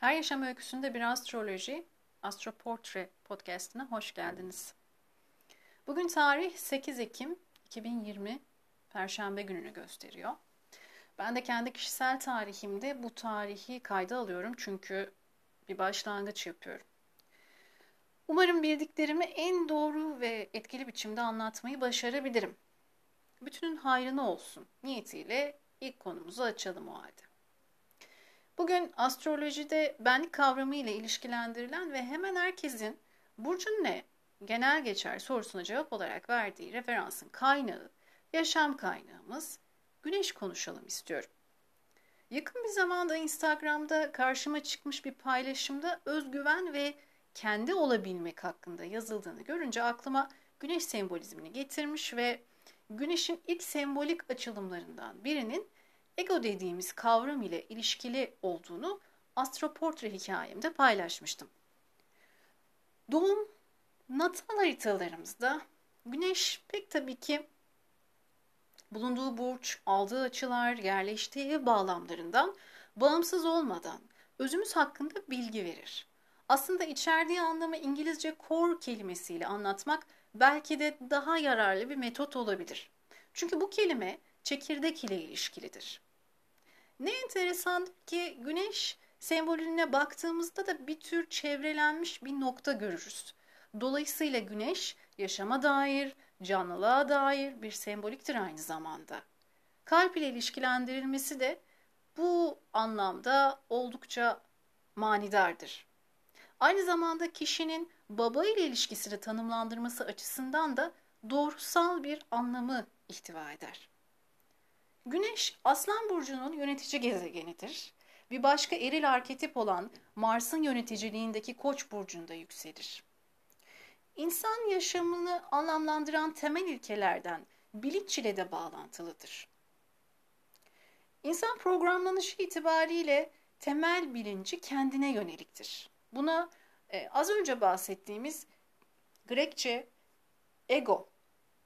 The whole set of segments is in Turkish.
Her Yaşam Öyküsü'nde bir astroloji, Astroportre podcastine hoş geldiniz. Bugün tarih 8 Ekim 2020 Perşembe gününü gösteriyor. Ben de kendi kişisel tarihimde bu tarihi kayda alıyorum çünkü bir başlangıç yapıyorum. Umarım bildiklerimi en doğru ve etkili biçimde anlatmayı başarabilirim. Bütünün hayrına olsun niyetiyle ilk konumuzu açalım o halde. Bugün astrolojide benlik kavramı ile ilişkilendirilen ve hemen herkesin burcun ne, genel geçer sorusuna cevap olarak verdiği referansın kaynağı, yaşam kaynağımız güneş konuşalım istiyorum. Yakın bir zamanda Instagram'da karşıma çıkmış bir paylaşımda özgüven ve kendi olabilmek hakkında yazıldığını görünce aklıma güneş sembolizmini getirmiş ve güneşin ilk sembolik açılımlarından birinin ego dediğimiz kavram ile ilişkili olduğunu astroportre hikayemde paylaşmıştım. Doğum natal haritalarımızda güneş pek tabii ki bulunduğu burç, aldığı açılar, yerleştiği ev bağlamlarından bağımsız olmadan özümüz hakkında bilgi verir. Aslında içerdiği anlamı İngilizce core kelimesiyle anlatmak belki de daha yararlı bir metot olabilir. Çünkü bu kelime çekirdek ile ilişkilidir. Ne enteresan ki güneş sembolüne baktığımızda da bir tür çevrelenmiş bir nokta görürüz. Dolayısıyla güneş yaşama dair, canlılığa dair bir semboliktir aynı zamanda. Kalp ile ilişkilendirilmesi de bu anlamda oldukça manidardır. Aynı zamanda kişinin baba ile ilişkisini tanımlandırması açısından da doğrusal bir anlamı ihtiva eder. Güneş Aslan Burcu'nun yönetici gezegenidir. Bir başka eril arketip olan Mars'ın yöneticiliğindeki Koç burcunda yükselir. İnsan yaşamını anlamlandıran temel ilkelerden bilinç ile de bağlantılıdır. İnsan programlanışı itibariyle temel bilinci kendine yöneliktir. Buna e, az önce bahsettiğimiz Grekçe ego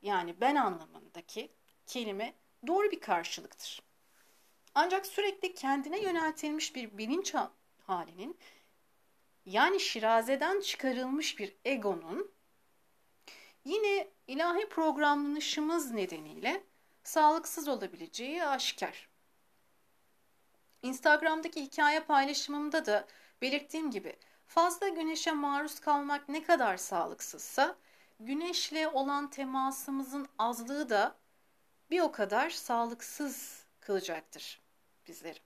yani ben anlamındaki kelime doğru bir karşılıktır. Ancak sürekli kendine yöneltilmiş bir bilinç halinin yani şirazeden çıkarılmış bir egonun yine ilahi programlanışımız nedeniyle sağlıksız olabileceği aşikar. Instagram'daki hikaye paylaşımımda da belirttiğim gibi fazla güneşe maruz kalmak ne kadar sağlıksızsa güneşle olan temasımızın azlığı da bir o kadar sağlıksız kılacaktır bizleri.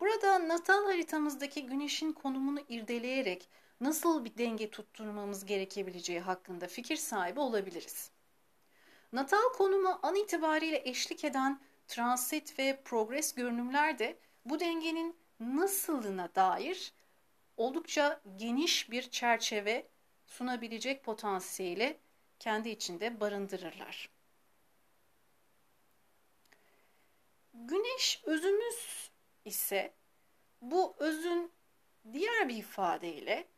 Burada natal haritamızdaki güneşin konumunu irdeleyerek nasıl bir denge tutturmamız gerekebileceği hakkında fikir sahibi olabiliriz. Natal konumu an itibariyle eşlik eden transit ve progres görünümler de bu dengenin nasılına dair oldukça geniş bir çerçeve sunabilecek potansiyeli kendi içinde barındırırlar. Güneş özümüz ise bu özün diğer bir ifadeyle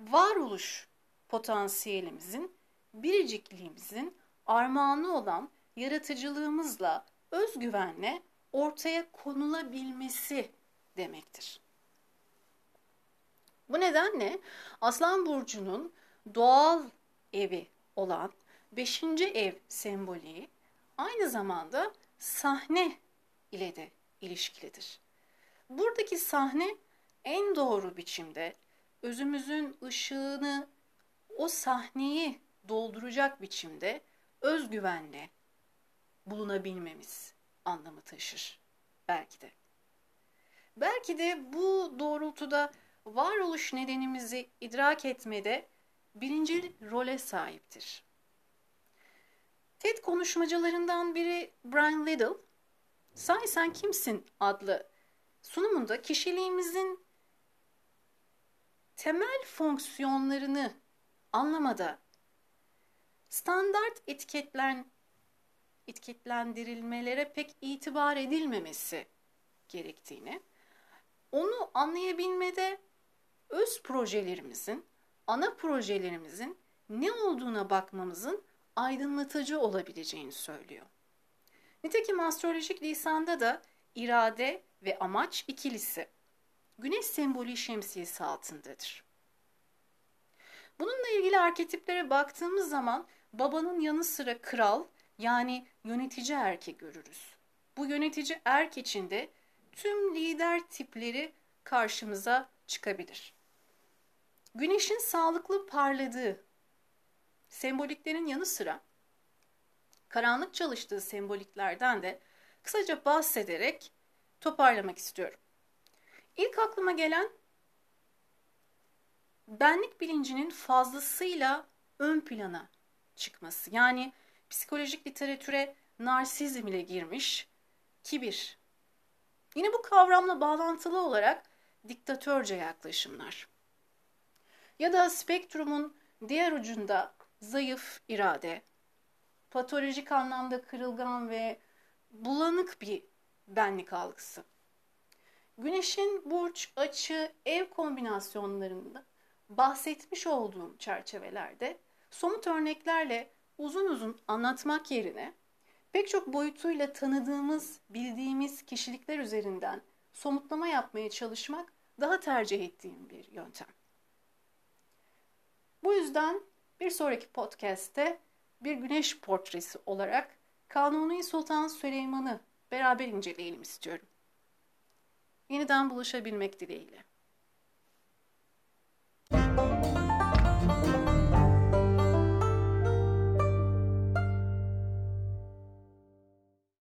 varoluş potansiyelimizin, biricikliğimizin armağanı olan yaratıcılığımızla özgüvenle ortaya konulabilmesi demektir. Bu nedenle Aslan Burcu'nun doğal evi olan 5. ev sembolü aynı zamanda sahne ile de ilişkilidir. Buradaki sahne en doğru biçimde özümüzün ışığını o sahneyi dolduracak biçimde özgüvenle bulunabilmemiz anlamı taşır belki de. Belki de bu doğrultuda varoluş nedenimizi idrak etmede birinci role sahiptir. TED konuşmacılarından biri Brian Little, Sahi Sen Kimsin adlı sunumunda kişiliğimizin temel fonksiyonlarını anlamada standart etiketlen etiketlendirilmelere pek itibar edilmemesi gerektiğini, onu anlayabilmede öz projelerimizin, ana projelerimizin ne olduğuna bakmamızın aydınlatıcı olabileceğini söylüyor. Nitekim astrolojik lisanda da irade ve amaç ikilisi. güneş sembolü şemsiyesi altındadır. Bununla ilgili arketiplere baktığımız zaman babanın yanı sıra kral yani yönetici erke görürüz. Bu yönetici erk içinde tüm lider tipleri karşımıza çıkabilir. Güneşin sağlıklı parladığı semboliklerin yanı sıra karanlık çalıştığı semboliklerden de kısaca bahsederek toparlamak istiyorum. İlk aklıma gelen benlik bilincinin fazlasıyla ön plana çıkması. Yani psikolojik literatüre narsizm ile girmiş kibir. Yine bu kavramla bağlantılı olarak diktatörce yaklaşımlar. Ya da spektrumun diğer ucunda zayıf irade, patolojik anlamda kırılgan ve bulanık bir benlik algısı. Güneşin burç, açı, ev kombinasyonlarında bahsetmiş olduğum çerçevelerde somut örneklerle uzun uzun anlatmak yerine pek çok boyutuyla tanıdığımız, bildiğimiz kişilikler üzerinden somutlama yapmaya çalışmak daha tercih ettiğim bir yöntem. Bu yüzden bir sonraki podcast'te bir güneş portresi olarak Kanuni Sultan Süleyman'ı beraber inceleyelim istiyorum. Yeniden buluşabilmek dileğiyle.